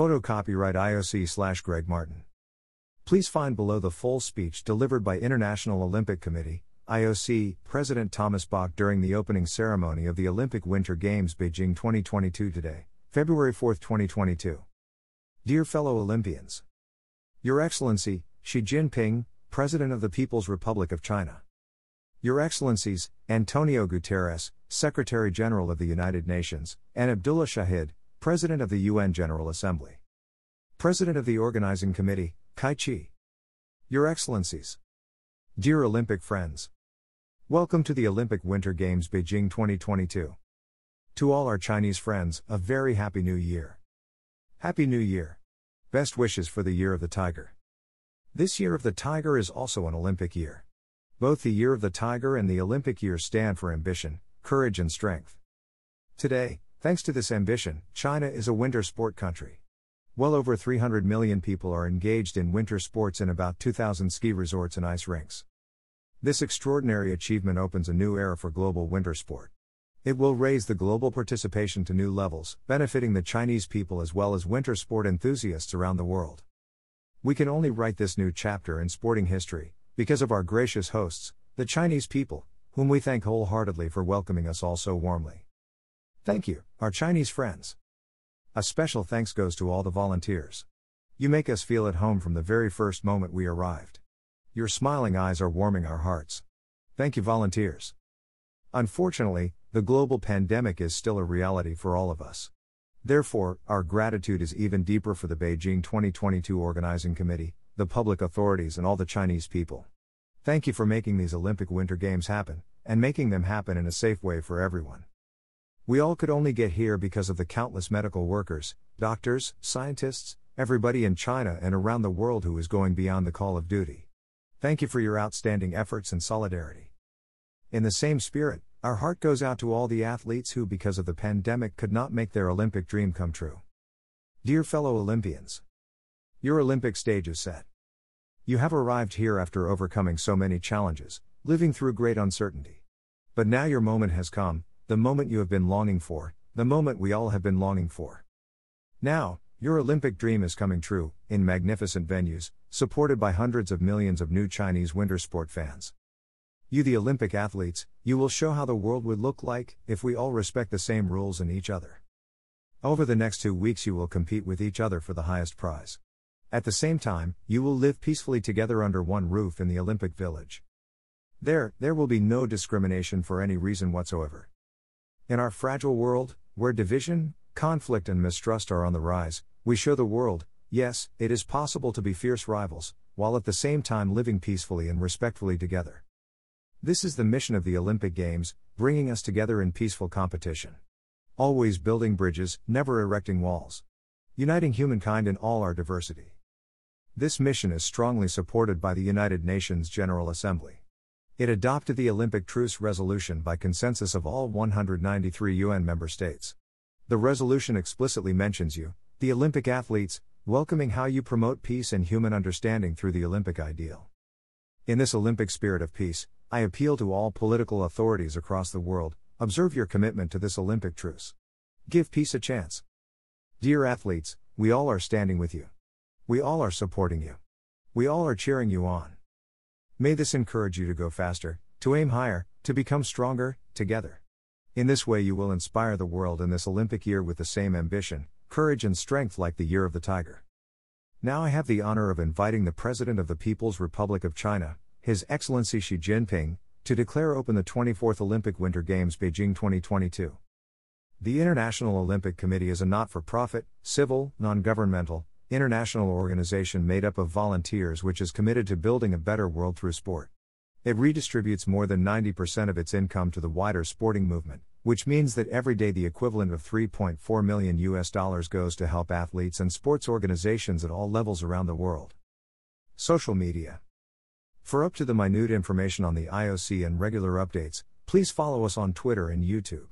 Photo copyright IOC slash Greg Martin. Please find below the full speech delivered by International Olympic Committee, IOC, President Thomas Bach during the opening ceremony of the Olympic Winter Games Beijing 2022 today, February 4, 2022. Dear fellow Olympians, Your Excellency, Xi Jinping, President of the People's Republic of China. Your Excellencies, Antonio Guterres, Secretary General of the United Nations, and Abdullah Shahid, President of the UN General Assembly. President of the Organizing Committee, Cai Qi. Your Excellencies. Dear Olympic friends. Welcome to the Olympic Winter Games Beijing 2022. To all our Chinese friends, a very happy new year. Happy New Year. Best wishes for the Year of the Tiger. This Year of the Tiger is also an Olympic year. Both the Year of the Tiger and the Olympic year stand for ambition, courage, and strength. Today, Thanks to this ambition, China is a winter sport country. Well over 300 million people are engaged in winter sports in about 2,000 ski resorts and ice rinks. This extraordinary achievement opens a new era for global winter sport. It will raise the global participation to new levels, benefiting the Chinese people as well as winter sport enthusiasts around the world. We can only write this new chapter in sporting history, because of our gracious hosts, the Chinese people, whom we thank wholeheartedly for welcoming us all so warmly. Thank you, our Chinese friends. A special thanks goes to all the volunteers. You make us feel at home from the very first moment we arrived. Your smiling eyes are warming our hearts. Thank you, volunteers. Unfortunately, the global pandemic is still a reality for all of us. Therefore, our gratitude is even deeper for the Beijing 2022 Organizing Committee, the public authorities, and all the Chinese people. Thank you for making these Olympic Winter Games happen, and making them happen in a safe way for everyone. We all could only get here because of the countless medical workers, doctors, scientists, everybody in China and around the world who is going beyond the call of duty. Thank you for your outstanding efforts and solidarity. In the same spirit, our heart goes out to all the athletes who, because of the pandemic, could not make their Olympic dream come true. Dear fellow Olympians, your Olympic stage is set. You have arrived here after overcoming so many challenges, living through great uncertainty. But now your moment has come, the moment you have been longing for, the moment we all have been longing for. Now, your Olympic dream is coming true, in magnificent venues, supported by hundreds of millions of new Chinese winter sport fans. You, the Olympic athletes, you will show how the world would look like if we all respect the same rules in each other. Over the next two weeks, you will compete with each other for the highest prize. At the same time, you will live peacefully together under one roof in the Olympic Village. There, there will be no discrimination for any reason whatsoever. In our fragile world, where division, conflict, and mistrust are on the rise, we show the world yes, it is possible to be fierce rivals, while at the same time living peacefully and respectfully together. This is the mission of the Olympic Games, bringing us together in peaceful competition. Always building bridges, never erecting walls. Uniting humankind in all our diversity. This mission is strongly supported by the United Nations General Assembly. It adopted the Olympic Truce Resolution by consensus of all 193 UN member states. The resolution explicitly mentions you, the Olympic athletes, welcoming how you promote peace and human understanding through the Olympic ideal. In this Olympic spirit of peace, I appeal to all political authorities across the world observe your commitment to this Olympic truce. Give peace a chance. Dear athletes, we all are standing with you. We all are supporting you. We all are cheering you on. May this encourage you to go faster, to aim higher, to become stronger, together. In this way, you will inspire the world in this Olympic year with the same ambition, courage, and strength like the Year of the Tiger. Now I have the honor of inviting the President of the People's Republic of China, His Excellency Xi Jinping, to declare open the 24th Olympic Winter Games Beijing 2022. The International Olympic Committee is a not for profit, civil, non governmental, international organization made up of volunteers which is committed to building a better world through sport. It redistributes more than 90% of its income to the wider sporting movement, which means that every day the equivalent of 3.4 million US dollars goes to help athletes and sports organizations at all levels around the world. Social media. For up to the minute information on the IOC and regular updates, please follow us on Twitter and YouTube.